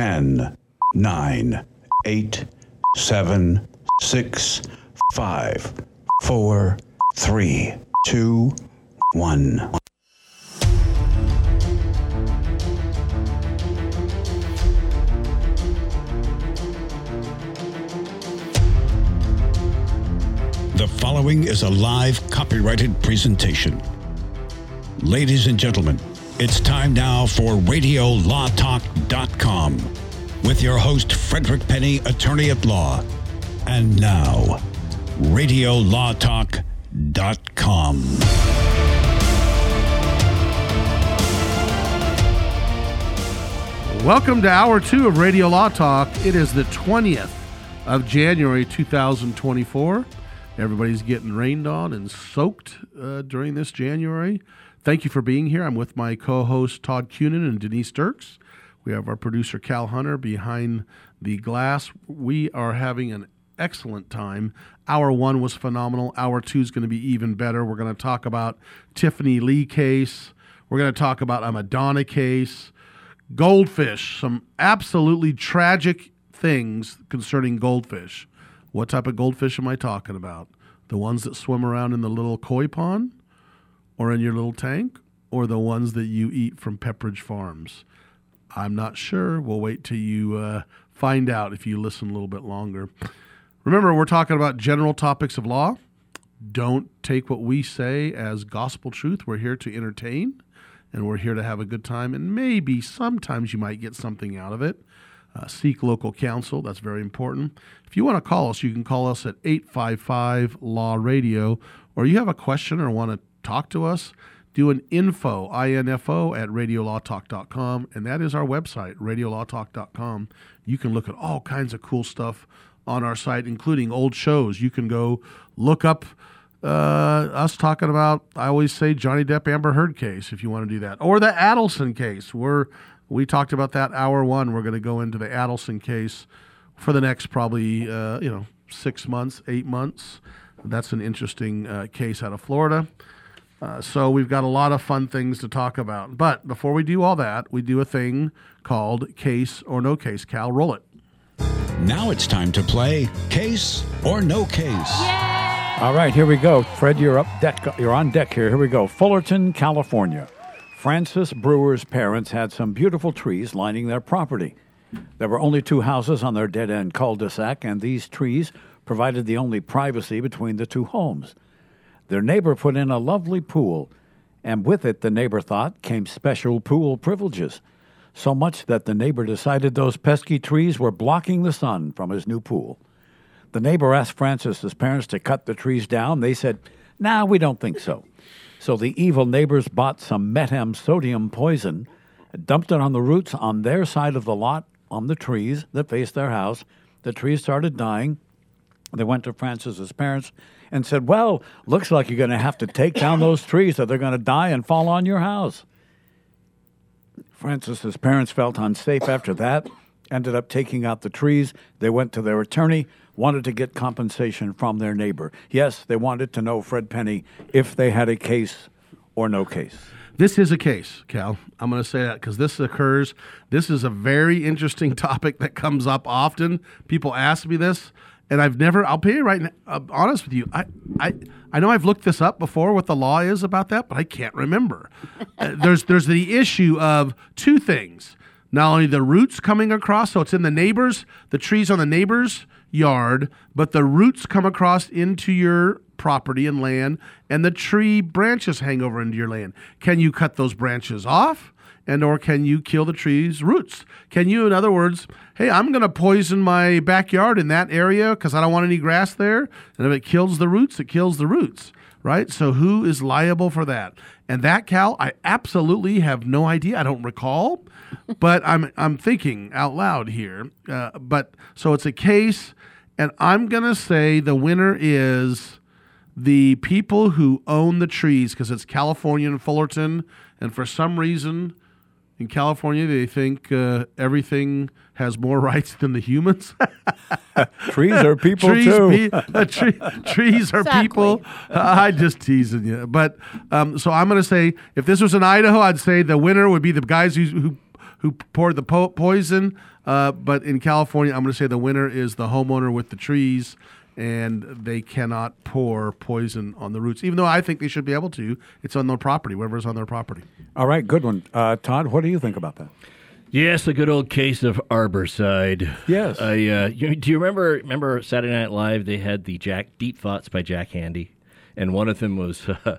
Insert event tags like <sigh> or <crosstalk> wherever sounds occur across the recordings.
10, 9, 8, 7, 6, 5, 4, 3, 2, 1. The following is a live copyrighted presentation. Ladies and gentlemen, it's time now for RadioLawTalk.com with your host, Frederick Penney, attorney at law. And now, RadioLawTalk.com. Welcome to hour two of Radio Law Talk. It is the 20th of January 2024. Everybody's getting rained on and soaked uh, during this January. Thank you for being here. I'm with my co host Todd Cunin and Denise Dirks. We have our producer Cal Hunter behind the glass. We are having an excellent time. Hour one was phenomenal. Hour two is going to be even better. We're going to talk about Tiffany Li case. We're going to talk about a Madonna case goldfish, some absolutely tragic things concerning goldfish. What type of goldfish am I talking about? The ones that swim around in the little koi pond or in your little tank or the ones that you eat from Pepperidge Farms? I'm not sure. We'll wait till you uh, find out if you listen a little bit longer. Remember, we're talking about general topics of law. Don't take what we say as gospel truth. We're here to entertain and we're here to have a good time. And maybe sometimes you might get something out of it. Uh, seek local counsel. That's very important. If you want to call us, you can call us at 855 Law Radio, or you have a question or want to talk to us, do an info, info at radiolawtalk.com, and that is our website, radiolawtalk.com. You can look at all kinds of cool stuff on our site, including old shows. You can go look up uh, us talking about, I always say, Johnny Depp Amber Heard case, if you want to do that, or the Adelson case. We're, we talked about that hour one. We're going to go into the Adelson case for the next probably, uh, you know, six months, eight months. That's an interesting uh, case out of Florida. Uh, so we've got a lot of fun things to talk about. But before we do all that, we do a thing called Case or No Case. Cal, roll it. Now it's time to play Case or No Case. All right, here we go. Fred, you're up deck. You're on deck here. Here we go. Fullerton, California. Francis Brewer's parents had some beautiful trees lining their property. There were only two houses on their dead end cul de sac, and these trees provided the only privacy between the two homes. Their neighbor put in a lovely pool, and with it, the neighbor thought, came special pool privileges. So much that the neighbor decided those pesky trees were blocking the sun from his new pool. The neighbor asked Francis's parents to cut the trees down. They said, Nah, we don't think so. So the evil neighbors bought some metam sodium poison, dumped it on the roots on their side of the lot, on the trees that faced their house. The trees started dying. They went to Francis's parents and said, Well, looks like you're going to have to take down those trees or they're going to die and fall on your house. Francis's parents felt unsafe after that, ended up taking out the trees. They went to their attorney, wanted to get compensation from their neighbor. Yes, they wanted to know, Fred Penney, if they had a case or no case. This is a case, Cal. I'm going to say that because this occurs. This is a very interesting <laughs> topic that comes up often. People ask me this, and I've never. I'll be right now, uh, honest with you. I, I, I know I've looked this up before. What the law is about that, but I can't remember. <laughs> uh, there's there's the issue of two things. Not only the roots coming across, so it's in the neighbors, the trees on the neighbors' yard, but the roots come across into your property and land, and the tree branches hang over into your land. Can you cut those branches off? And or can you kill the tree's roots? Can you, in other words, hey, I'm going to poison my backyard in that area because I don't want any grass there, and if it kills the roots, it kills the roots, right? So who is liable for that? And that, Cal, I absolutely have no idea. I don't recall, but I'm I'm thinking out loud here. Uh, but so it's a case, and I'm gonna say the winner is the people who own the trees because it's California and Fullerton, and for some reason in California they think uh, everything has more <laughs> rights than the humans. <laughs> Trees are people trees, too. pe- uh, tre- trees are Exactly. people. Uh, I just teasing you, but um, so I'm going to say if this was in Idaho, I'd say the winner would be the guys who who, who poured the po- poison. Uh, but in California, I'm going to say the winner is the homeowner with the trees, and they cannot pour poison on the roots, even though I think they should be able to. It's on their property, whatever's on their property. All right, good one. Uh, Todd, what do you think about that? Yes, a good old case of Arborside. Yes. I, uh, you, do you remember remember Saturday Night Live? They had the Jack Deep Thoughts by Jack Handey, and one of them was, <laughs> uh,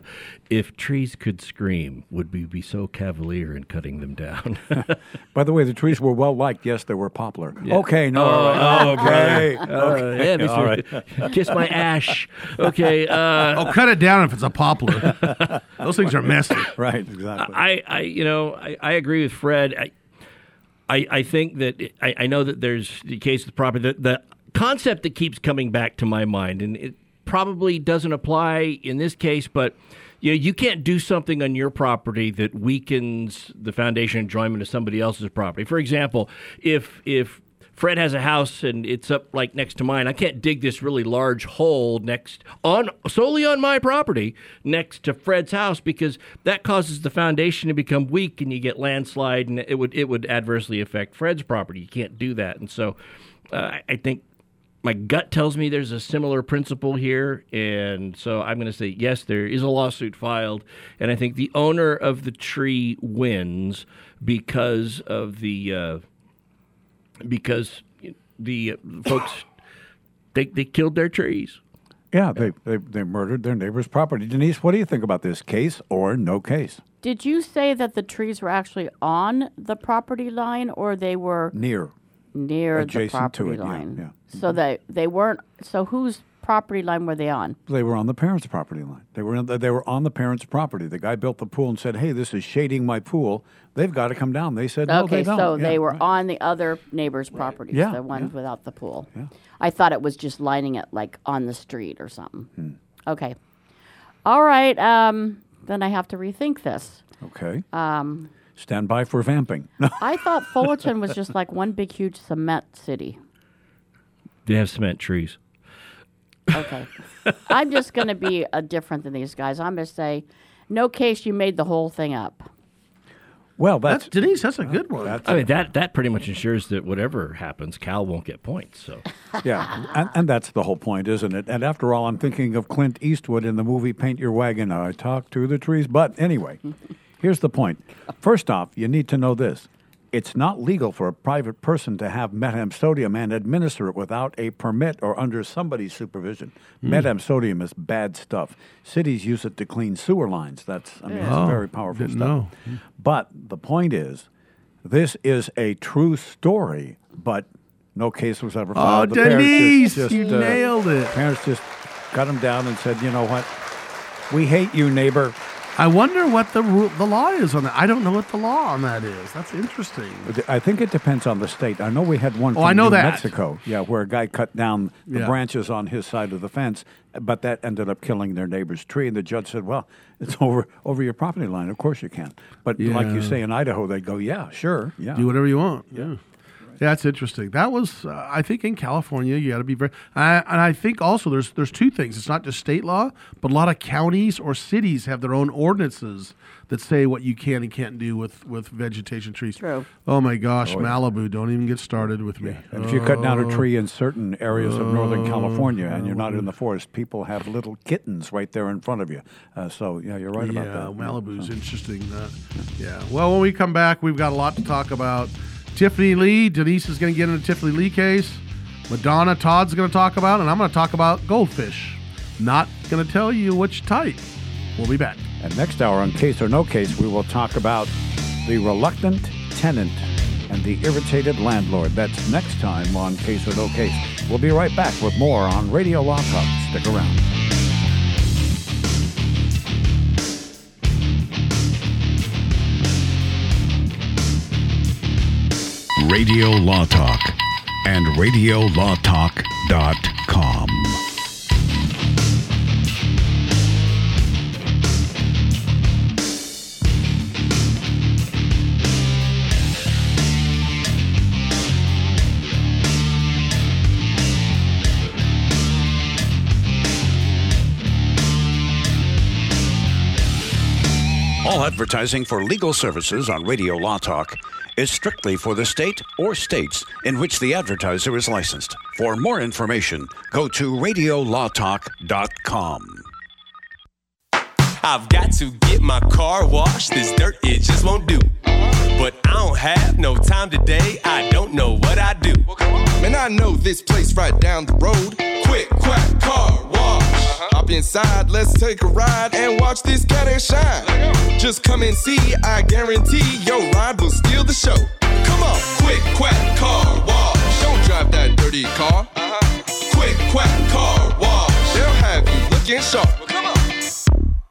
"If trees could scream, would we be so cavalier in cutting them down?" <laughs> By the way, the trees were well liked. Yes, they were poplar. Okay, no, Oh, all right. oh, okay. Uh, yeah, all right. Kiss my ash. Okay. Uh, Oh, cut it down if it's a poplar. <laughs> Those things are messy. right, exactly. I, I, you know, I, I agree with Fred. I, I, I think that I, I know that there's the case of the property. The, the concept that keeps coming back to my mind, and it probably doesn't apply in this case, but you know, you can't do something on your property that weakens the foundation enjoyment of somebody else's property. For example, if if Fred has a house and it's up like next to mine. I can't dig this really large hole next on solely on my property next to Fred's house because that causes the foundation to become weak and you get landslide and it would it would adversely affect Fred's property. You can't do that, and so uh, I- think my gut tells me there's a similar principle here, and so I'm going to say yes, there is a lawsuit filed, and I think the owner of the tree wins because of the uh, because the uh, folks they they killed their trees. yeah, they, they they murdered their neighbor's property. Denise, what do you think about this case or no case? Did you say that the trees were actually on the property line or they were Near. near Adjacent the to property it, line? yeah. So they they weren't. So whose property line were they on? They were on the parents' property line. They were in the, they were on the parents' property. The guy built the pool and said, "Hey, this is shading my pool. They've got to come down." They said, "No, okay, they don't." so Yeah, they were right. on the other neighbor's properties, Yeah, the ones yeah. without the pool. Yeah. I thought it was just lining it like on the street or something. Hmm. Okay. All right. Um, then I have to rethink this. Okay. Um, Stand by for vamping. <laughs> I thought Fullerton was just like one big, huge cement city. They have cement trees. Okay. I'm just going to be uh, different than these guys. I'm going to say, no case, you made the whole thing up. well, that's That's Denise. That's a good one. that's I mean that that pretty much ensures that whatever happens, Cal won't get points. So <laughs> yeah, and, and that's the whole point, isn't it? And after all, I'm thinking of Clint Eastwood in the movie Paint Your Wagon. I talk to the trees. But anyway, here's the point. First off, you need to know this. It's not legal for a private person to have methamphetamine sodium and administer it without a permit or under somebody's supervision. Methamphetamine sodium is bad stuff. Cities use it to clean sewer lines. That's, I mean, it's Oh, very powerful stuff. know. But the point is, this is a true story, but no case was ever Oh, filed. The Denise, just- you uh, nailed it. Parents just cut him down and said, you know what? We hate you, neighbor. I wonder what the ru- the law is on that. I don't know what the law on that is. That's interesting. I think it depends on the state. I know we had one. Oh, from I know New that. Mexico, yeah, where a guy cut down the Yeah. branches on his side of the fence, but that ended up killing their neighbor's tree. And the judge said, "Well, it's <laughs> over over your property line. Of course you can." But like you say in Idaho, they go, "Yeah, sure, yeah." Do whatever you want. Yeah. That's interesting. That was, uh, I think, in California, you got to be very. I, and I think also there's there's two things. It's not just state law, but a lot of counties or cities have their own ordinances that say what you can and can't do with with vegetation trees. True. Oh my gosh, Malibu! Don't even get started with me. And if you cut down a Oh. tree in certain areas of Northern California and you're not in the forest, people have little kittens right there in front of you. Uh, so, yeah, you're right yeah, about that. Malibu's interesting. Uh, yeah. Well, when we come back, we've got a lot to talk about. Tiffany Li, Denise is going to get into Tiffany Li case. Madonna, Todd's going to talk about, and I'm going to talk about goldfish. Not going to tell you which type. We'll be back. And next hour on Case or No Case, we will talk about the reluctant tenant and the irritated landlord. That's next time on Case or No Case. We'll be right back with more on Radio Talk. Stick around. Radio Law Talk and RadioLawTalk.com. All advertising for legal services on Radio Law Talk is strictly for the state or states in which the advertiser is licensed. For more information, go to radiolawtalk.com. I've got to get my car washed. This dirt, it just won't do. But I don't have no time today. I don't know what I do. Man, I know this place right down the road. Quick, quack, car wash. Hop inside, let's take a ride and watch this cat and shine. Just come and see, I guarantee your ride will steal the show. Come on, quick, quack, car wash. Don't drive that dirty car. Uh-huh. Quick, quack, car wash. They'll have you looking sharp.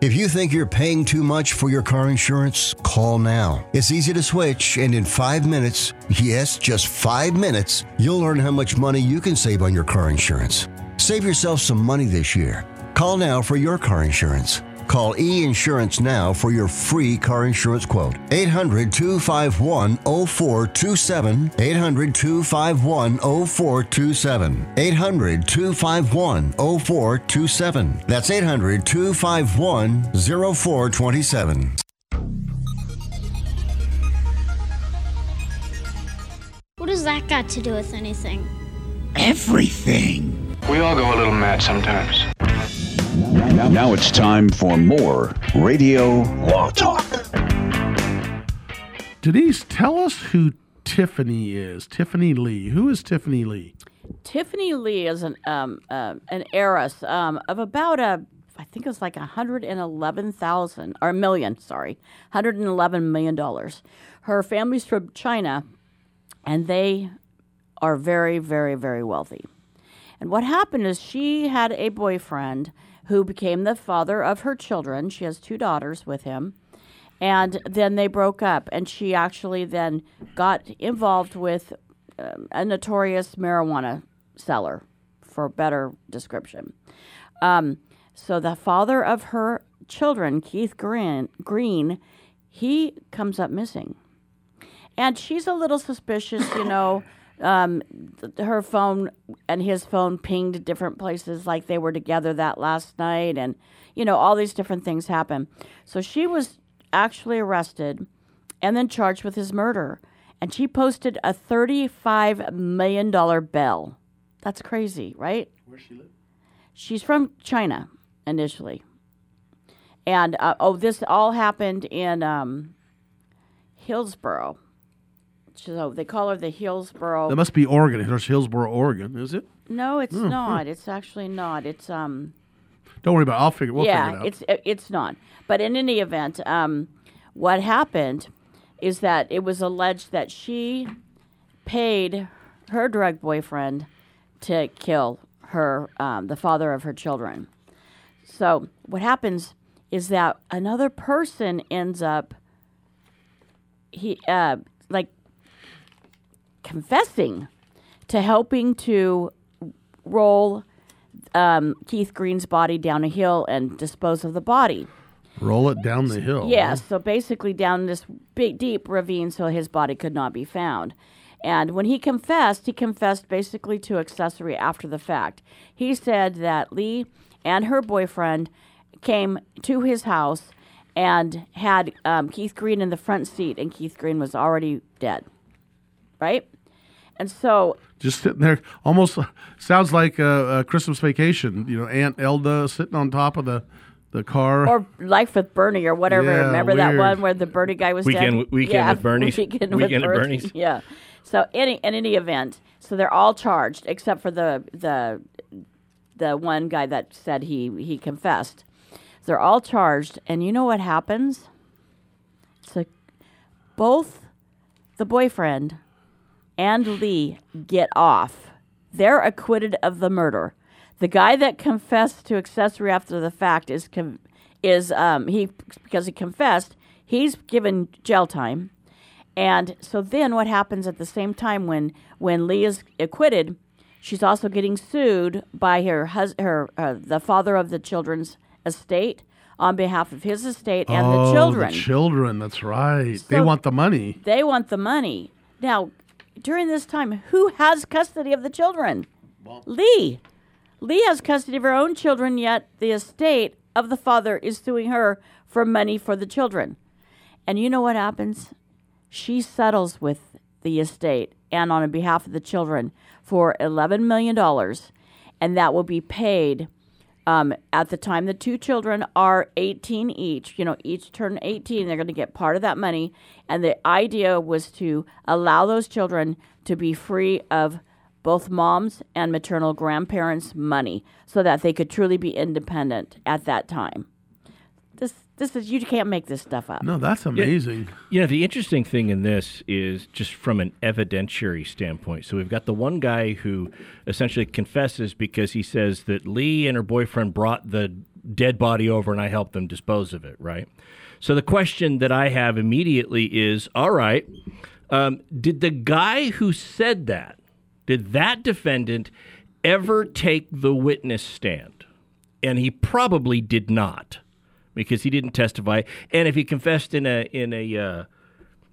If you think you're paying too much for your car insurance, call now. It's easy to switch, and in five minutes, yes, just five minutes, you'll learn how much money you can save on your car insurance. Save yourself some money this year. Call now for your car insurance. Call E Insurance now for your free car insurance quote. 800 251 0427. 800 251 0427. 800 251 0427. That's 800 251 0427. What does that got to do with anything? Everything. We all go a little mad sometimes. Now, now it's time for more Radio Law Talk. Denise, tell us who Tiffany is. Tiffany Li. Who is Tiffany Li? Tiffany Li is an um, uh, an heiress um, of about a I think it was like 111,000 or a million, sorry, 111 million dollars. Her family's from China, and they are very, very, very wealthy. And what happened is she had a boyfriend who became the father of her children. She has two daughters with him, and then they broke up. And she actually then got involved with um, a notorious marijuana seller, for better description. Um, so the father of her children, Keith Green, Green, he comes up missing, and she's a little suspicious, you know. <laughs> Um, th- her phone and his phone pinged different places, like they were together that last night, and you know all these different things happen. So she was actually arrested and then charged with his murder, and she posted a thirty-five million dollar bail. That's crazy, right? Where she live? She's from China initially. And uh, oh, this all happened in um, Hillsborough. So they call her the Hillsborough. That must be Oregon. There's Hillsboro, Oregon, is it? no, it's Hmm, not. hmm. It's actually not. It's um. Don't worry about. it. I'll figure. We'll yeah, figure it out. it's it's not. But in any event, um, what happened is that it was alleged that she paid her drug boyfriend to kill her, um, the father of her children. So what happens is that another person ends up he uh, like confessing to helping to roll um, Keith Green's body down a hill and dispose of the body. Roll it down the hill. Yeah, so basically down this big, deep ravine so his body could not be found. And when he confessed, he confessed basically to accessory after the fact. He said that Li and her boyfriend came to his house and had um, Keith Green in the front seat, and Keith Green was already dead. Right? And so Just sitting there, almost uh, sounds like a, a Christmas vacation. You know, Aunt Edna sitting on top of the the car. or Life with Bernie or whatever. Yeah, Remember that one where the Bernie guy was Weekend- dead? Weekend yeah, with Bernie's. Weekend, Weekend at with Bernie's. Yeah. So any in any event, so they're all charged except for the the the one guy that said he he confessed. They're all charged, and you know what happens? So both the boyfriend and Li get off. They're acquitted of the murder. The guy that confessed to accessory after the fact is com- is um, he because he confessed. He's given jail time, and so then what happens at the same time when when Li is acquitted, she's also getting sued by her hus- her uh, the father of the children's estate on behalf of his estate and oh, the children. The children. That's right. they want the money. They want the money. Now, during this time, who has custody of the children? Li. Li has custody of her own children, yet the estate of the father is suing her for money for the children. And you know what happens? She settles with the estate and on behalf of the children for $11 million, and that will be paid um, at the time the two children are 18 each, you know, each turn 18, they're going to get part of that money. And the idea was to allow those children to be free of both moms and maternal grandparents' money so that they could truly be independent at that time. This, this is, you can't make this stuff up. No, that's amazing. Yeah, the interesting thing in this is just from an evidentiary standpoint. So we've got the one guy who essentially confesses because he says that Li and her boyfriend brought the dead body over and I helped them dispose of it, right? So the question that I have immediately is all right, um, did the guy who said that, did that defendant ever take the witness stand? And he probably did not because he didn't testify. And if he confessed in a in a uh,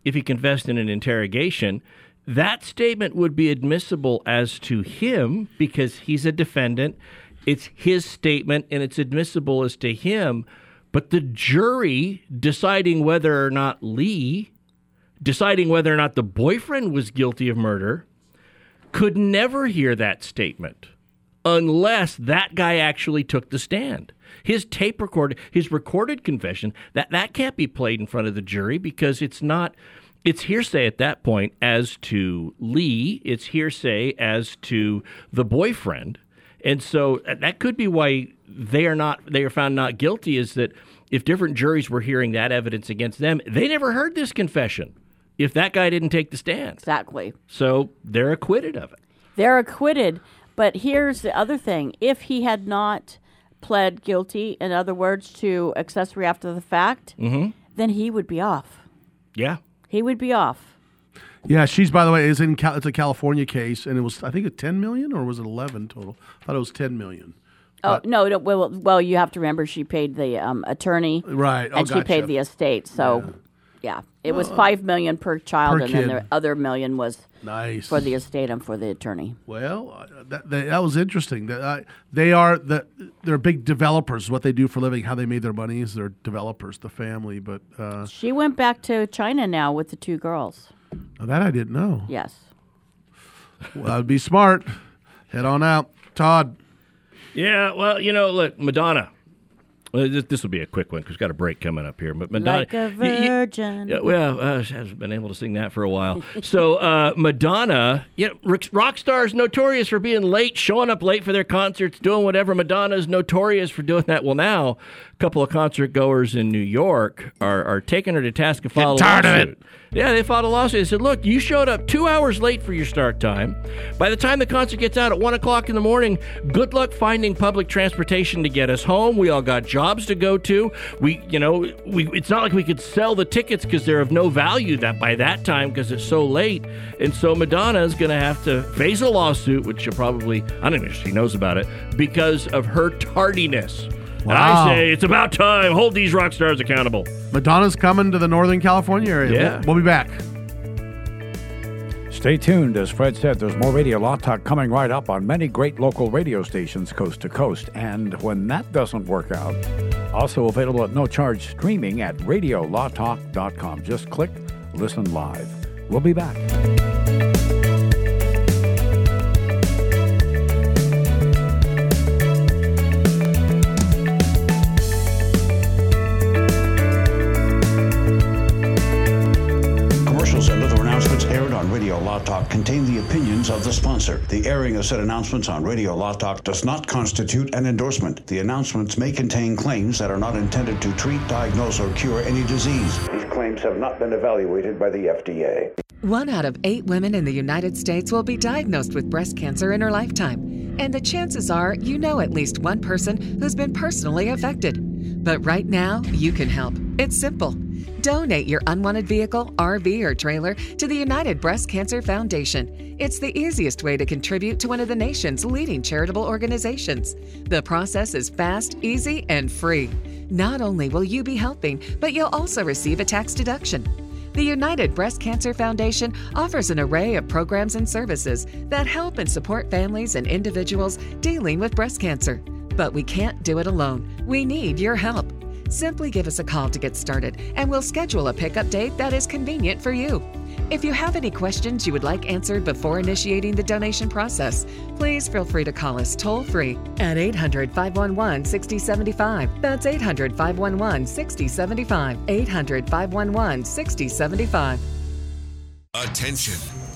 if he confessed in an interrogation, that statement would be admissible as to him because he's a defendant. It's his statement and it's admissible as to him. But the jury deciding whether or not Li, deciding whether or not the boyfriend was guilty of murder, could never hear that statement unless that guy actually took the stand. His tape record, his recorded confession, that that can't be played in front of the jury because it's not it's hearsay at that point as to Li, it's hearsay as to the boyfriend. And so uh, that could be why they are not they are found not guilty is that if different juries were hearing that evidence against them, they never heard this confession if that guy didn't take the stand. Exactly. So they're acquitted of it. They're acquitted. But here's the other thing if he had not pled guilty, in other words, to accessory after the fact, Mhm. then he would be off. Yeah. He would be off. Yeah, she's by the way is in Cal- it's a California case, and it was I think it ten million or was it eleven total? I thought it was ten million. Oh no, no! Well, well, you have to remember she paid the um, attorney, Right. Oh, and she gotcha. paid the estate. So, yeah, it was five million per child, per and then kid. the other million was Nice. for the estate and for the attorney. Well, uh, that, that, that was interesting. That, uh, they are the they're big developers. What they do for a living, how they made their money is they're developers, the family. But uh, She went back to China now with the two girls. that I didn't know. Yes. Well, I'd be smart. Head on out, Todd. Yeah, well, you know, look, Madonna. Well, this, this will be a quick one because we've got a break coming up here. But Madonna, Like a virgin. yeah, well, uh, she hasn't been able to sing that for a while. so uh, Madonna, yeah, rock, rock stars notorious for being late, showing up late for their concerts, doing whatever. Madonna's notorious for doing that. Well, now couple of concert goers in New York are, are taking her to task and filed a tired of lawsuit. it. Yeah, they filed a lawsuit. They said, look, you showed up two hours late for your start time. By the time the concert gets out at one o'clock in the morning, good luck finding public transportation to get us home. We all got jobs to go to. We, you know, we, it's not like we could sell the tickets because they're of no value that by that time because it's so late. And so Madonna is going to have to face a lawsuit, which she'll probably, I don't even know if she knows about it, because of her tardiness. And I say, it's about time. Hold these rock stars accountable. Madonna's coming to the Northern California area. Yeah. We'll, we'll be back. Stay tuned. As Fred said, there's more Radio Law Talk coming right up on many great local radio stations coast to coast. And when that doesn't work out, also available at no charge streaming at radiolawtalk.com. Just click listen live. We'll be back. Talk contain the opinions of the sponsor. The airing of said announcements on Radio Law Talk does not constitute an endorsement. The announcements may contain claims that are not intended to treat, diagnose, or cure any disease. These claims have not been evaluated by the FDA. One out of eight women in the United States will be diagnosed with breast cancer in her lifetime. And the chances are you know at least one person who's been personally affected. But right now, you can help. It's simple. Donate your unwanted vehicle, RV, or trailer to the United Breast Cancer Foundation. It's the easiest way to contribute to one of the nation's leading charitable organizations. The process is fast, easy, and free. Not only will you be helping, but you'll also receive a tax deduction. The United Breast Cancer Foundation offers an array of programs and services that help and support families and individuals dealing with breast cancer. But we can't do it alone. We need your help. Simply give us a call to get started, and we'll schedule a pickup date that is convenient for you. If you have any questions you would like answered before initiating the donation process, please feel free to call us toll free at 800 511 6075. That's 800 511 6075. 800 511 6075. Attention.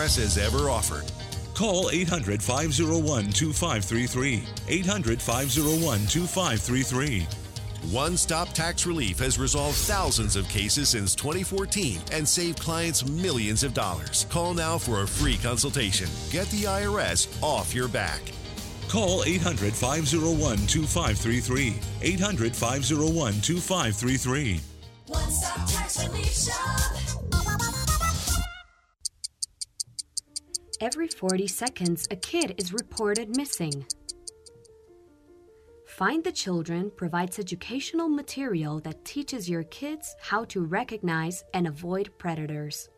has ever offered. Call 800 501 2533. 800 501 2533. One Stop Tax Relief has resolved thousands of cases since 2014 and saved clients millions of dollars. Call now for a free consultation. Get the IRS off your back. Call 800 501 2533. 800 501 2533. One Stop Tax Relief Shop. Every 40 seconds, a kid is reported missing. Find the Children provides educational material that teaches your kids how to recognize and avoid predators.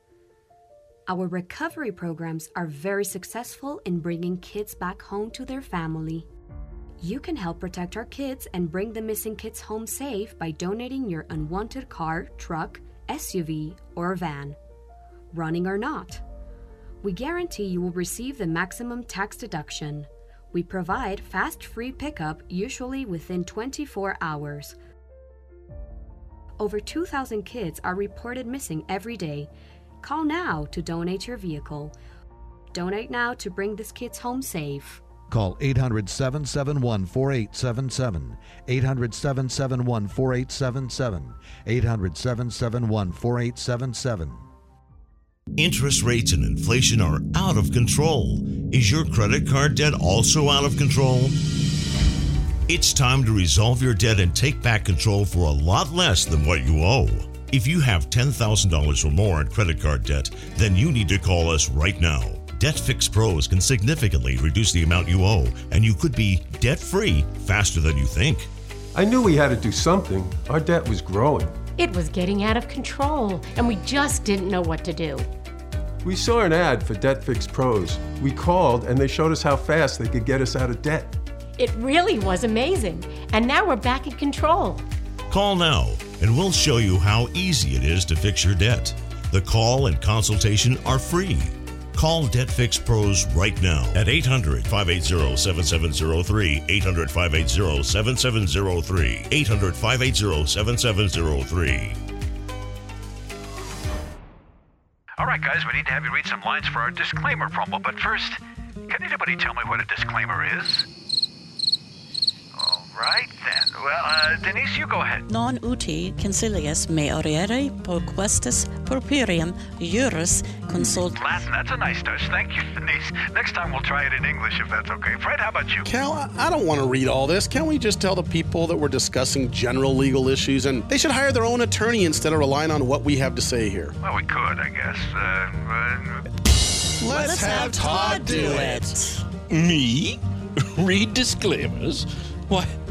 Our recovery programs are very successful in bringing kids back home to their family. You can help protect our kids and bring the missing kids home safe by donating your unwanted car, truck, SUV, or van, running or not. We guarantee you will receive the maximum tax deduction. We provide fast free pickup usually within 24 hours. over 2,000 kids are reported missing every day. Call now to donate your vehicle. Donate now to bring these kids home safe. Call 800 771 4877. 800 771 4877. 800 771 4877. Interest rates and inflation are out of control. Is your credit card debt also out of control? It's time to resolve your debt and take back control for a lot less than what you owe. If you have $10,000 or more in credit card debt, then you need to call us right now. Debt Fix Pros can significantly reduce the amount you owe, and you could be debt free faster than you think. I knew we had to do something. Our debt was growing. It was getting out of control, and we just didn't know what to do. We saw an ad for Debt Fix Pros. We called and they showed us how fast they could get us out of debt. It really was amazing, and now we're back in control. Call now, and we'll show you how easy it is to fix your debt. The call and consultation are free. Call Debt Fix Pros right now at 800 580 7703. 800 580 7703. 800 580 7703. All right, guys, we need to have you read some lines for our disclaimer promo. But first, can anybody tell me what a disclaimer is? All right, then. Well, uh, Denise, you go ahead. Non uti concilius me oriere proquestis purpurium juris consult. Latin, that's a nice touch. Thank you, Denise. Next time we'll try it in English if that's okay. Fred, how about you? Cal, I- I don't want to read all this. Can't we just tell the people that we're discussing general legal issues and they should hire their own attorney instead of relying on what we have to say here? Well, we could, I guess. Uh, uh, Let's have Todd do it. Me? <laughs> Read disclaimers? Why,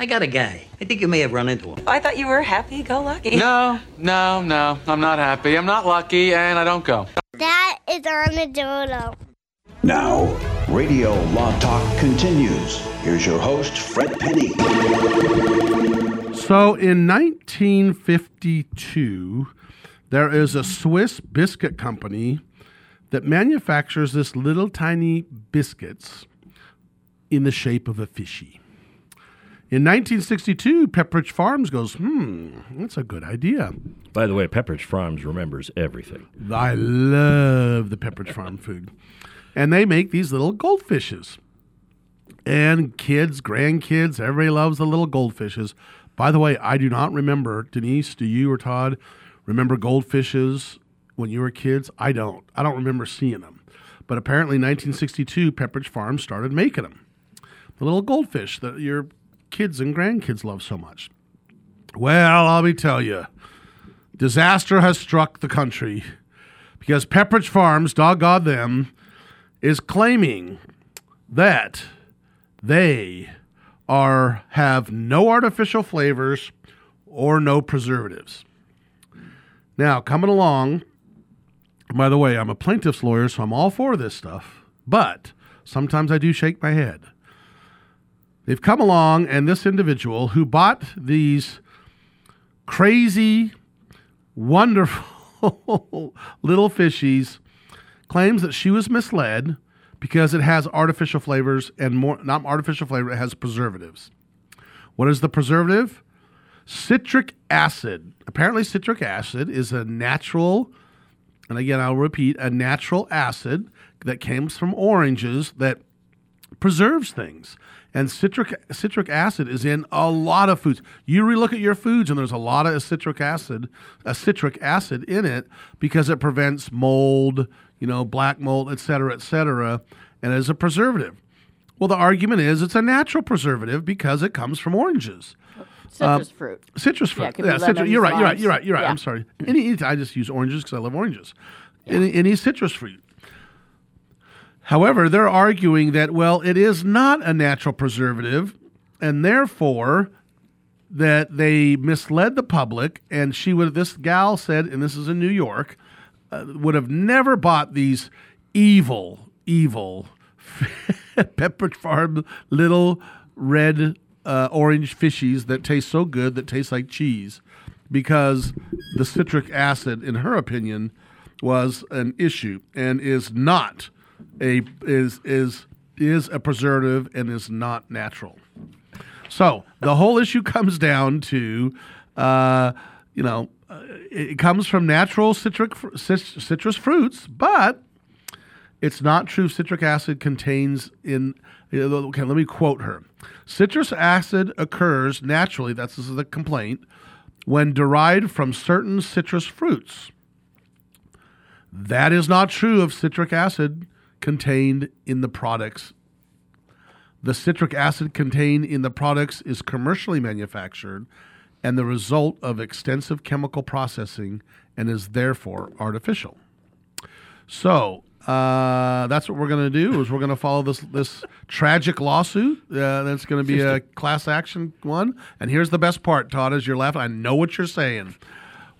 I got a guy. I think you may have run into him. I thought you were happy go lucky. No, no, no. I'm not happy. I'm not lucky, and I don't go. That is Armadillo. Now, Radio Law Talk continues. Here's your host, Fred Penney. So in 1952, there is a Swiss biscuit company that manufactures this little tiny biscuits in the shape of a fishy. In 1962, Pepperidge Farms goes, hmm, that's a good idea. By the way, Pepperidge Farms remembers everything. I love the Pepperidge Farm food. And they make these little goldfishes. And kids, grandkids, everybody loves the little goldfishes. By the way, I do not remember, Denise, do you or Todd remember goldfishes when you were kids? I don't. I don't remember seeing them. But apparently, in 1962, Pepperidge Farm started making them. The little goldfish that your kids and grandkids love so much. Well, I'll be tell you, disaster has struck the country because Pepperidge Farms, doggone them, is claiming that they are have no artificial flavors or no preservatives. Now, coming along, by the way, I'm a plaintiff's lawyer, so I'm all for this stuff, but sometimes I do shake my head. They've come along, and this individual who bought these crazy, wonderful <laughs> little fishies claims that she was misled because it has artificial flavors and more, not artificial flavor, it has preservatives. What is the preservative? Citric acid. Apparently, citric acid is a natural, and again, I'll repeat, a natural acid that comes from oranges that preserves things. And citric citric acid is in a lot of foods. You relook at your foods, and there's a lot of citric acid, a citric acid in it because it prevents mold, you know, black mold, et cetera, et cetera, and is a preservative. Well, the argument is it's a natural preservative because it comes from oranges. Citrus Um, fruit. Citrus fruit. it could be citrus, you're right. You're right. You're right. You're right. Yeah. I'm sorry. Any, any- I just use oranges because I love oranges. Any, any citrus fruit. However, they're arguing that well, it is not a natural preservative, and therefore that they misled the public, and she would. This gal said, and this is in New York, uh, would have never bought these evil, evil <laughs> Pepperidge Farm little red uh, orange fishies that taste so good that taste like cheese, because the citric acid, in her opinion, was an issue and is not a is is is a preservative and is not natural. So the whole issue comes down to, uh, you know, uh, it comes from natural citric fr- citrus fruits, but it's not true. Citric acid contains in. Okay, let me quote her. Citrus acid occurs naturally. That's this is the complaint when derived from certain citrus fruits. That is not true of citric acid contained in the products. The citric acid contained in the products is commercially manufactured and the result of extensive chemical processing and is therefore artificial. So uh, that's what we're going to do. Is we're going to follow this this tragic lawsuit. Uh, that's going to be a class action one. And here's the best part, Todd. As you're laughing, I know what you're saying.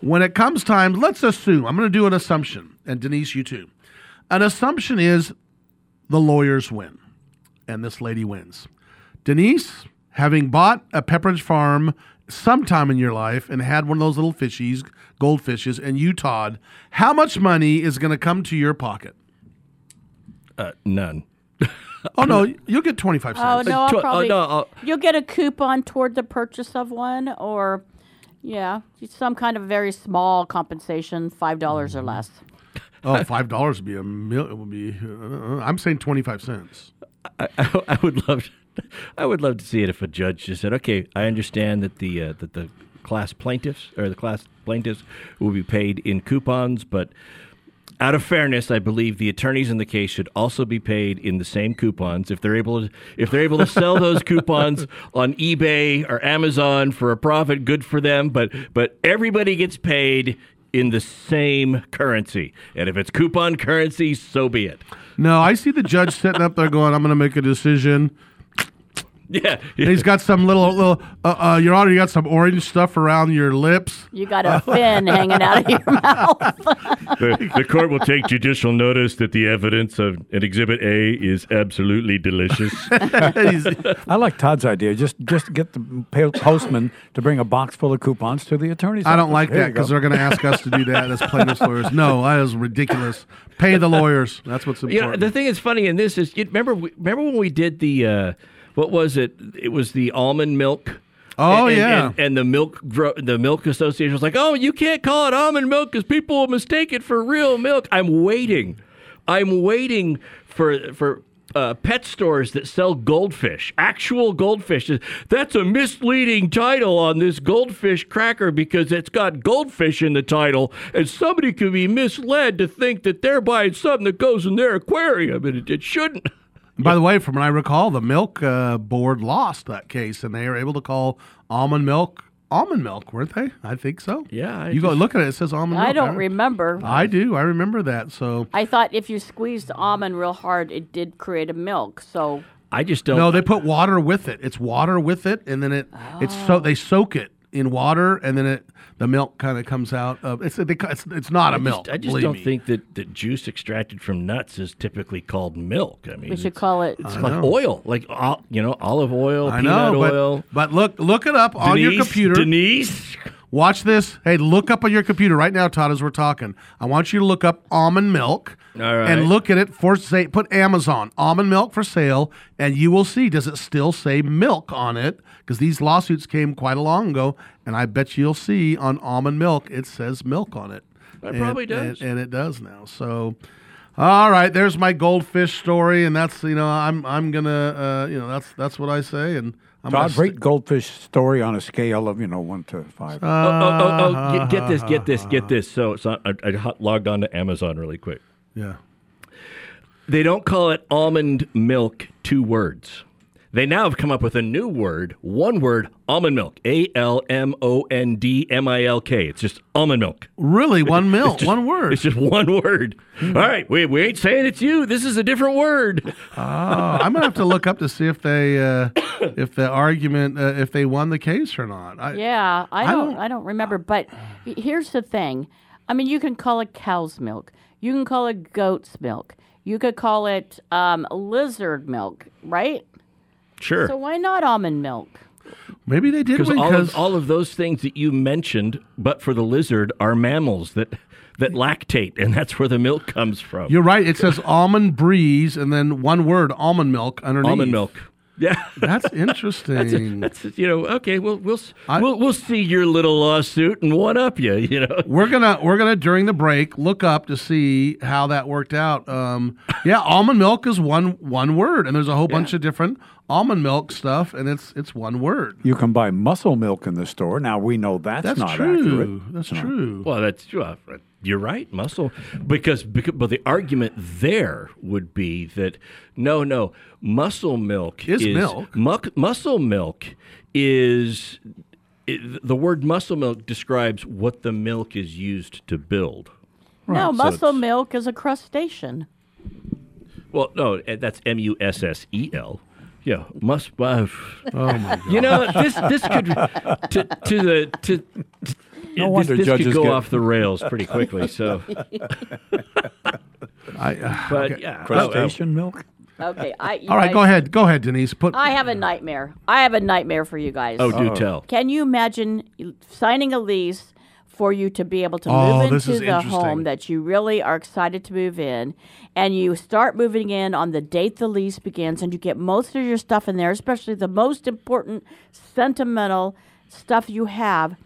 When it comes time, let's assume. I'm going to do an assumption, and Denise, you too. An assumption is the lawyers win, and this lady wins. Denise, having bought a Pepperidge Farm sometime in your life and had one of those little fishies, goldfishes, and you, Todd, how much money is going to come to your pocket? Uh, none. <laughs> Oh no, you'll get twenty five oh, cents. Oh no, uh, I'll Tw- oh, probably no, I'll- you'll get a coupon toward the purchase of one, or yeah, some kind of very small compensation, five dollars or mm-hmm. less. Oh, <laughs> five dollars would be a mil. Would be. Uh, I'm saying twenty five cents. I, I, I would love, I would love to see it if a judge just said, "Okay, I understand that the uh, that the class plaintiffs or the class plaintiffs will be paid in coupons, but out of fairness, I believe the attorneys in the case should also be paid in the same coupons. If they're able to, if they're able to sell those coupons <laughs> on eBay or Amazon for a profit, good for them. But but everybody gets paid." In the same currency, and if it's coupon currency, so be it. No, I see the judge sitting up there going, "I'm going to make a decision." <laughs> Yeah, And he's got some little little. Uh, uh, Your Honor, you got some orange stuff around your lips. You got a fin hanging out of your <laughs> mouth. The, the court will take judicial notice that the evidence of an Exhibit A is absolutely delicious. <laughs> I like Todd's idea. Just just get the postman to bring a box full of coupons to the attorney's I don't like There that because they're going to ask us to do that as plaintiffs lawyers. No, that is ridiculous. Pay the lawyers. That's what's You important. know, the thing that's funny in this is, you remember, remember when we did the, uh, what was it? It was the almond milk. Oh, And- yeah. and, and the milk, the milk association was like, "Oh, you can't call it almond milk because people will mistake it for real milk." I'm waiting, I'm waiting for for uh, pet stores that sell goldfish, actual goldfish. That's a misleading title on this goldfish cracker because it's got goldfish in the title, and somebody could be misled to think that they're buying something that goes in their aquarium, and it, it shouldn't. <laughs> By the way, from what I recall, the milk uh, board lost that case, and they were able to call almond milk almond milk, weren't they? I think so. Yeah, I you go look at it; it says almond milk. I don't remember. I do. I remember that. So I thought if you squeezed almond real hard, it did create a milk. So I just don't. no, they put water with it. It's water with it, and then it oh. it's so they soak it in water, and then it the milk kind of comes out of it's they, it's, it's not I a just- milk. I just don't me. think that, that juice extracted from nuts is typically called milk. I mean, we should call it. it's I like know. oil, like you know, olive oil, I peanut know, but, oil. but look look it up on your computer. Denise. Watch this. Hey, look up on your computer right now, Todd, as we're talking. I want you to look up almond milk right. and look at it for say put Amazon almond milk for sale, and you will see does it still say milk on it? Because these lawsuits came quite a long ago, and I bet you'll see on almond milk it says milk on it. It probably does. and, and it does now. So. All right, there's my goldfish story, and that's you know I'm I'm gonna uh, you know that's that's what I say, and I'm Todd, gonna rate goldfish story on a scale of you know one to five. oh, oh, oh, oh, get, get <laughs> this, get this, get this. So, so I, I hot- logged on to Amazon really quick. yeah. They don't call it almond milk, two words. They now have come up with a new word, one word, almond milk. A L M O N D M I L K. It's just almond milk. Really, one milk, just- one word. It's just one word. All right, we, we ain't saying it's you. This is a different word. Oh, I'm gonna have to look up to see if they, uh, if the argument, uh, if they won the case or not. I, Yeah, I I don't, don't- I don't remember. But here's the thing. I mean, you can call it cow's milk. You can call it goat's milk. You could call it um, lizard milk, right? Sure. So why not almond milk? Maybe they did Because all of, all of those things that you mentioned, but for the lizard, are mammals that that lactate, and that's where the milk comes from. you're right. It says almond breeze and then one word almond milk underneath. Almond milk. Yeah, That's <laughs> interesting. that's you know okay. We'll we'll s- we'll, we'll see your little lawsuit and one up you. You know. <laughs> We're gonna we're gonna during the break look up to see how that worked out. Um, yeah, almond milk is one one word, and there's a whole bunch of different almond milk stuff, and it's it's one word. You can buy muscle milk in the store. Now we know that's, That's not true. accurate. That's No. true. Well, that's uh, you're right, muscle. Because, because but the argument there would be that no, no, muscle milk Is milk. Muck, muscle milk is it, the word muscle milk describes what the milk is used to build. no, So muscle milk is a crustacean. Well, no, eh, that's M U S S E L. Yeah, must. Uh, oh my god! <laughs> You know this this could to to the to. To No this, wonder this judges could go get- off the rails pretty quickly. So, <laughs> I, uh, but okay. yeah, Crustacean milk. Okay, I. All right, guys- go ahead, go ahead, Denise. Put I have a nightmare. I have a nightmare for you guys. Oh, do tell. Can you imagine signing a lease for you to be able to Oh, move this into is the home that you really are excited to move in, and you start moving in on the date the lease begins, and you get most of your stuff in there, especially the most important sentimental stuff you have,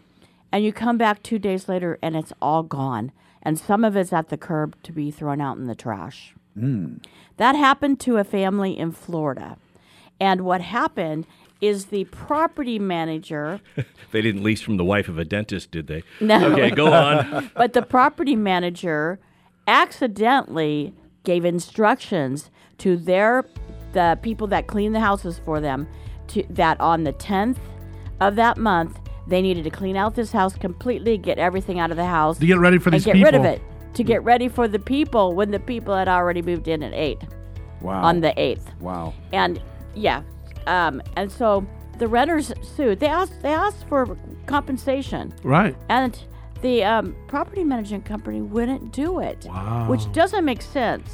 and you come back two days later and it's all gone, and some of it's at the curb to be thrown out in the trash. Hmm. That happened to a family in Florida. And what happened is the property manager, <laughs> They didn't lease from the wife of a dentist, did they? No. Okay, go on. <laughs> but the property manager accidentally gave instructions to their the people that clean the houses for them to that on the 10th of that month they needed to clean out this house completely, get everything out of the house To get ready for these and get rid of it to get ready for the people when the people had already moved in at 8 Wow. on the 8th. Wow. And yeah, um, and so the renters sued. They asked they asked for compensation, right. and the um, property management company wouldn't do it, Wow. which doesn't make sense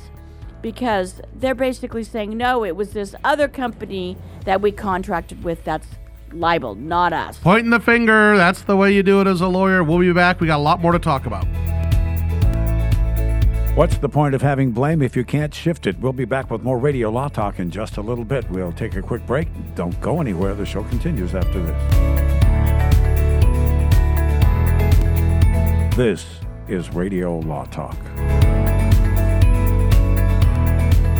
because they're basically saying no, it was this other company that we contracted with that's libeled, not us. Pointing the finger. That's the way you do it as a lawyer. We'll be back. We got a lot more to talk about. What's the point of having blame if you can't shift it? We'll be back with more Radio Law Talk in just a little bit. We'll take a quick break. Don't go anywhere. The show continues after this. This is Radio Law Talk.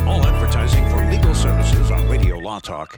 All advertising for legal services on Radio Law Talk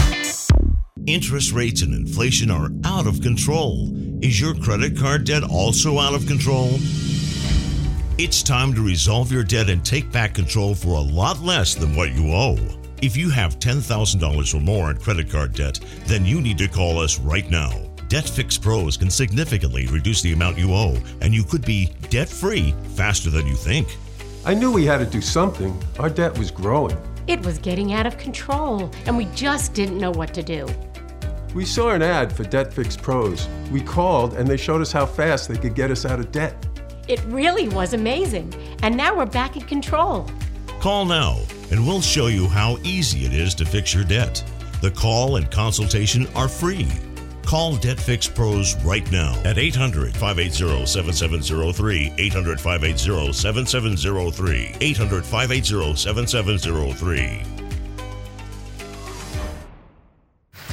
Interest rates and inflation are out of control. Is your credit card debt also out of control? It's time to resolve your debt and take back control for a lot less than what you owe. If you have $10,000 or more in credit card debt, then you need to call us right now. Debt Fix Pros can significantly reduce the amount you owe, and you could be debt free faster than you think. I knew we had to do something. Our debt was growing. It was getting out of control, and we just didn't know what to do. We saw an ad for Debt Fix Pros. We called and they showed us how fast they could get us out of debt. It really was amazing, and now we're back in control. Call now, and we'll show you how easy it is to fix your debt. The call and consultation are free. Call Debt Fix Pros right now at 800 580 7703. 800 580 7703. 800 580 7703.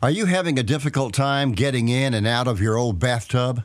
Are you having a difficult time getting in and out of your old bathtub?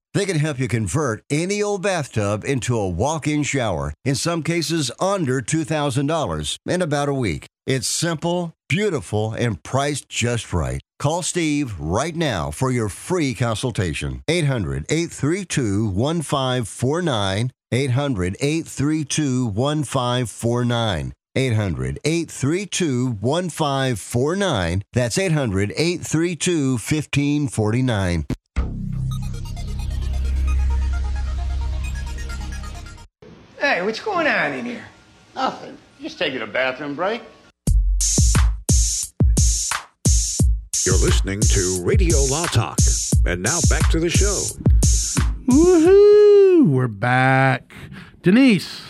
They can help you convert any old bathtub into a walk in shower, in some cases under $2,000, in about a week. It's simple, beautiful, and priced just right. Call Steve right now for your free consultation. 800 832 1549. 800 832 1549. 800 832 1549. That's 800 832 1549. Hey, what's going on in here? Nothing. Just taking a bathroom break. You're listening to Radio Law Talk. And now back to the show. Woohoo! We're back. Denise,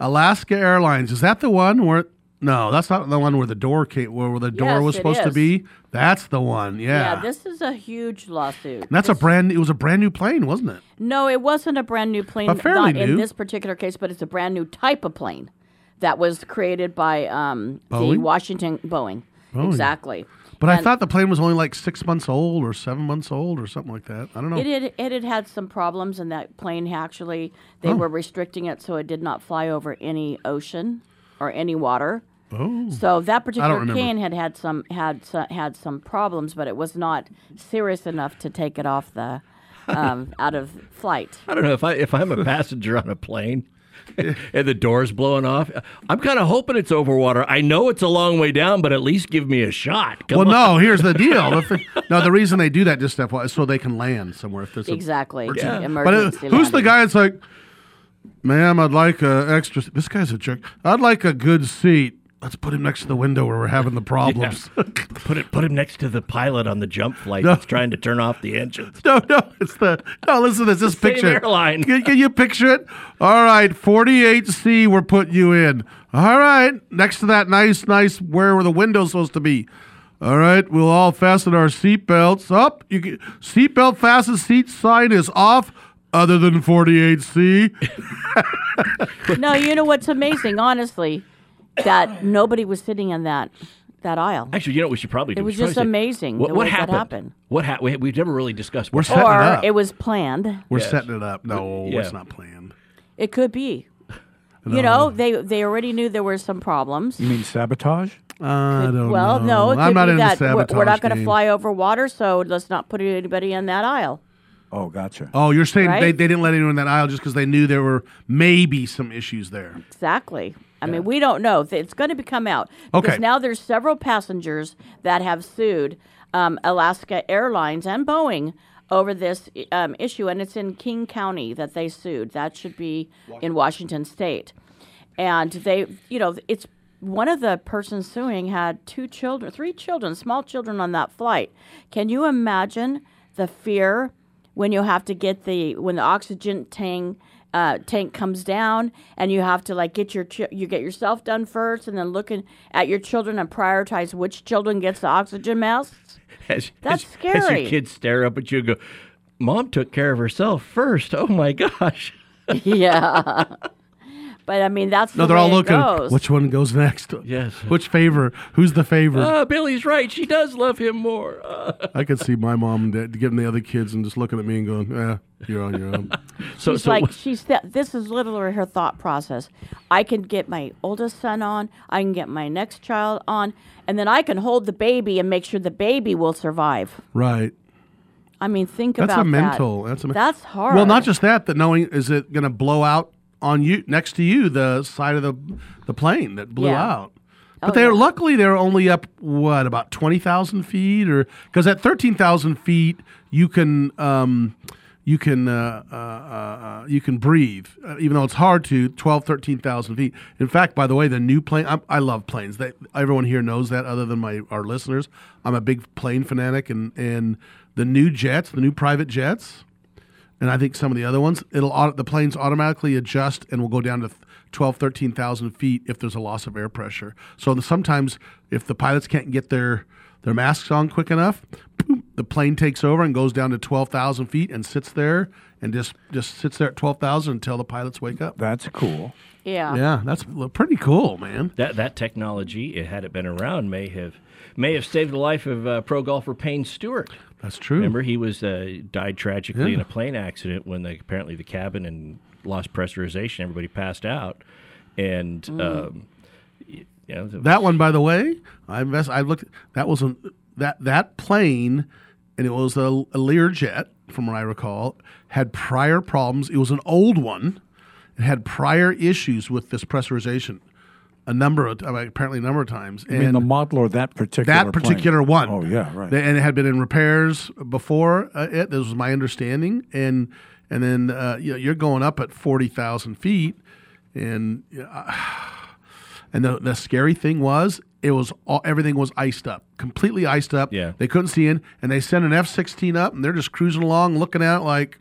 Alaska Airlines. Is that the one where? No, that's not the one where the door came. Where the door Yes, was supposed to be. That's the one. Yeah. Yeah, this is a huge lawsuit. And that's a brand. It was a brand new plane, wasn't it? No, it wasn't a brand new plane. But fairly not in this particular case, but it's a brand new type of plane that was created by um, the Washington Boeing. Boeing. Exactly. But I thought the plane was only like six months old or seven months old or something like that. I don't know. It had, it had had some problems, and that plane actually they Oh. were restricting it so it did not fly over any ocean or any water. Oh. So that particular remember. cane had had some had so- had some problems, but it was not serious enough to take it off the um, <laughs> out of flight. I don't know if I if I'm a <laughs> passenger on a plane <laughs> and the door's blowing off. I'm kind of hoping it's over water. I know it's a long way down, but at least give me a shot. Come well, on. no. Here's the deal. The thing- no, the reason they do that just FYI, is so they can land somewhere if there's a Exactly. emergency. Yeah. But uh, Emergency who's the guy that's like, ma'am, I'd like a extra. This guy's a jerk. I'd like a good seat. Let's put him next to the window where we're having the <laughs> problems. <laughs> put it put him next to the pilot on the jump flight No. that's trying to turn off the engines. <laughs> No, no, it's the no. Listen to this. Just picture it. airline. Can, can you picture it? All right, forty-eight C. We're putting you in. All right, next to that nice, nice where were the window's supposed to be. All right, we'll all fasten our seatbelts up. You can, seatbelt fasten seat sign is off. Other than forty-eight C. <laughs> no, you know what's amazing, honestly, that nobody was sitting in that that aisle. Actually, you know what we should probably do? It was just amazing What, the what way that happened? happened. What ha- we, we've never really discussed. We're what setting it up. it was planned. We're Yes. setting it up. No, Yeah. it's not planned. It could be. No. You know, they they already knew there were some problems. You mean sabotage? I don't well, know. no, it could I'm not be that the we're, sabotage we're not going to fly over water, so let's not put anybody in that aisle. Oh, gotcha. Oh, you're saying Right? they, they didn't let anyone in that aisle just because they knew there were maybe some issues there. Exactly. I mean, we don't know. It's going to be come out because Okay. now there's several passengers that have sued um, Alaska Airlines and Boeing over this um, issue, and it's in King County that they sued. That should be in Washington State, and they, you know, it's one of the persons suing had two children, three children, small children on that flight. Can you imagine the fear when you have to get the when the oxygen tank uh, tank comes down and you have to like get your chi- you get yourself done first and then looking at your children and prioritize which children gets the oxygen masks <laughs> As, That's as- As scary. your kids stare up at you and go, Mom took care of herself first. Oh my gosh. <laughs> yeah <laughs> but i mean that's No, the they're all way it looking. goes. Which one goes next? Yes. Which favor? Who's the favor? Ah, Billy's right. She does love him more. Ah. <laughs> I could see my mom and dad getting the other kids and just looking at me and going, "Yeah, you're on your own." <laughs> so, she's so like what- she's th- this is literally her thought process i can get my oldest son on i can get my next child on and then i can hold the baby and make sure the baby will survive right. i mean think That's about a mental. that. That's a. mental. that's hard Well, not just that. That knowing is it going to blow out on you next to you the side of the the plane that blew Yeah. out. But Oh, they're yeah. luckily they're only up what about twenty thousand feet or because at thirteen thousand feet you can um, you can uh, uh, uh, you can breathe uh, even though it's hard to 12 13,000 feet. In fact, by the way, the new plane I, I love planes. They, everyone here knows that other than my our listeners. I'm a big plane fanatic and and the new jets, the new private jets and I think some of the other ones, it'll the planes automatically adjust and will go down to 12, 13,000 feet if there's a loss of air pressure. So the, sometimes if the pilots can't get their their masks on quick enough, boom, the plane takes over and goes down to 12,000 feet and sits there and just just sits there at 12,000 until the pilots wake up. That's cool. yeah Yeah, that's pretty cool, man. that that technology, it, had it been around, may have may have saved the life of uh, pro golfer Payne Stewart. That's true. Remember, he was uh, died tragically in a plane accident when the, apparently the cabin and lost pressurization. Everybody passed out, and Mm. um, y- you know, the- That one, by the way, I invest. I looked. That was a that that plane, and it was a, a Learjet, from what I recall, had prior problems. It was an old one. It had prior issues with this pressurization, a number of I mean, apparently a number of times. I mean, the model or that particular that plane? particular one. Oh, yeah, right. And it had been in repairs before uh, it. This was my understanding, and and then uh, you know, you're going up at forty thousand feet, and uh, <sighs> and the the scary thing was it was all, everything was iced up, completely iced up. Yeah. they couldn't see in, and they sent an F sixteen up, and they're just cruising along, looking at it like,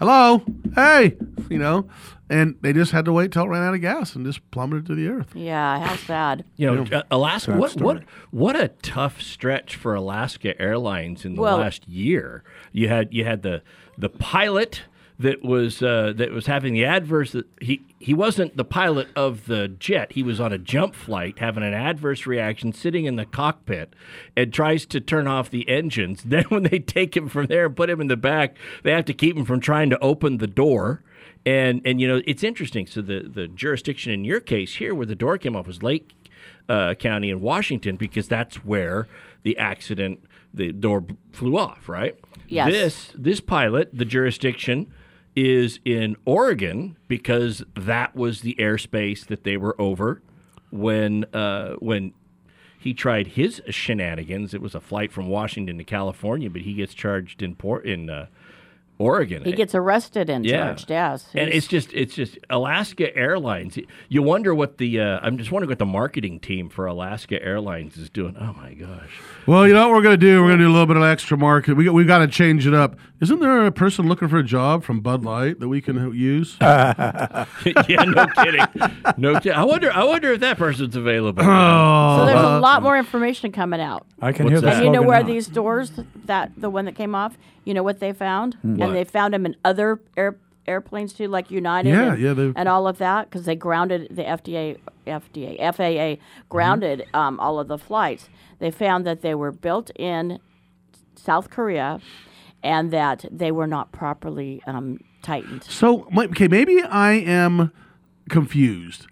"Hello, hey," you know, and they just had to wait till it ran out of gas and just plummeted to the earth. yeah how sad <laughs> you know, uh, Alaska. Sad What, what what a tough stretch for Alaska Airlines in the Well- last year. You had you had the the pilot that was uh, that was having the adverse. He he wasn't the pilot of the jet. He was on a jump flight, having an adverse reaction, sitting in the cockpit, and tries to turn off the engines. <laughs> Then when they take him from there and put him in the back, they have to keep him from trying to open the door. And and you know it's interesting. So the the jurisdiction in your case here, where the door came off, was Lake uh, County in Washington because that's where the accident the door b- flew off. Right. Yes. This this pilot, the jurisdiction is in Oregon because that was the airspace that they were over when uh, when he tried his shenanigans. It was a flight from Washington to California, but he gets charged in port in uh, Oregon. He gets arrested and charged. Yes, and it's just it's just Alaska Airlines. You wonder what the uh, I'm just wondering what the marketing team for Alaska Airlines is doing. Oh my gosh! Well, you know what we're going to do? We're going to do a little bit of extra market. We we got to change it up. Isn't there a person looking for a job from Bud Light that we can use? <laughs> yeah, no kidding. No, ki- I wonder. I wonder if that person's available. so there's uh, a lot more information coming out. I can What's hear that? And you know where now. these doors, that the one that came off, you know what they found, What? And they found them in other air, airplanes too, like United. Yeah, and, yeah, they- and all of that because they grounded the FDA, FDA, FAA grounded Mm-hmm. um, all of the flights. They found that they were built in South Korea, and that they were not properly um, tightened. So, okay, maybe I am confused.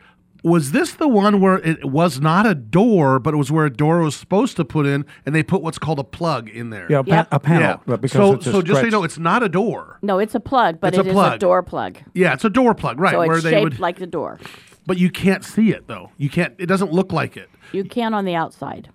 Was this the one where it was not a door, but it was where a door was supposed to put in, and they put what's called a plug in there? Yeah, a, pa- Yep. a panel. Yeah. but Because so, it's a so just so you know, it's not a door. No, it's a plug, but It's a it is plug. door plug. Yeah, it's a door plug, right? so where it's they shaped would, like the door. but you can't see it though. You can't. It doesn't look like it. You can on the outside.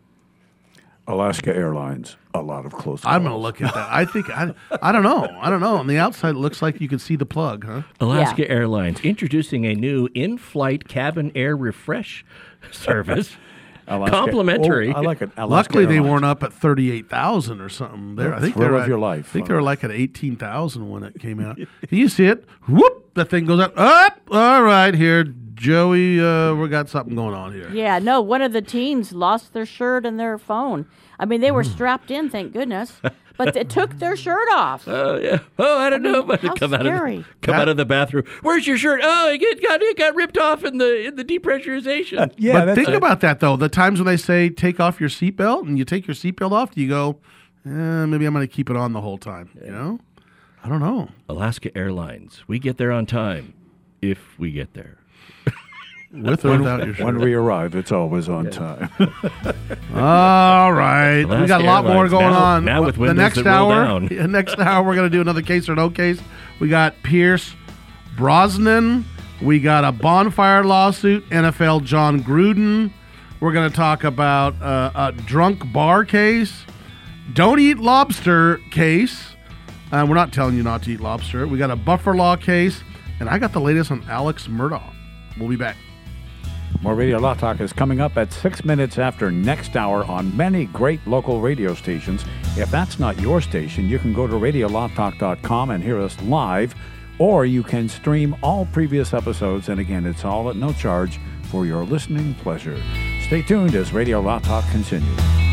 Alaska Airlines, a lot of close. I'm gonna look at that. <laughs> I think I. I don't know. I don't know. On the outside, it looks like you can see the plug, huh? Alaska Airlines introducing a new in-flight cabin air refresh <laughs> service. <laughs> Alaska- Complimentary. Oh, I like it. Alaska Luckily, they weren't up at thirty-eight thousand or something. There, I think they're of at, your life. I think they were like at eighteen thousand when it came out. Can you see it? Whoop! The thing goes up. Up. All right, here, Joey. Uh, we got something going on here. Yeah, no, one of the teens lost their shirt and their phone. I mean, they were strapped in, thank goodness, but they took their shirt off. Oh yeah. Oh, I don't know, but how come out of the, scary. come out of the bathroom. Where's your shirt? Oh, it got it got ripped off in the in the depressurization. Yeah, but that's think it. about that though. The times when they say take off your seatbelt and you take your seatbelt off, you go, eh, maybe I'm going to keep it on the whole time? You know, I don't know. Alaska Airlines. We get there on time, if we get there. With or without your shirt. When we arrive, it's always on time. <laughs> All right, we got a lot more going Now- on. now with the next that roll hour, down. <laughs> next hour we're going to do another case or no case. We got Pierce Brosnan. We got a bonfire lawsuit. NFL Jon Gruden. We're going to talk about uh, a drunk bar case. Don't eat lobster case. Uh, we're not telling you not to eat lobster. We got a buffer law case, and I got the latest on Alex Murdaugh. We'll be back. More Radio Law Talk is coming up at six minutes after next hour on many great local radio stations. If that's not your station, you can go to radiolawtalk.com and hear us live, or you can stream all previous episodes. And again, it's all at no charge for your listening pleasure. Stay tuned as Radio Law Talk continues.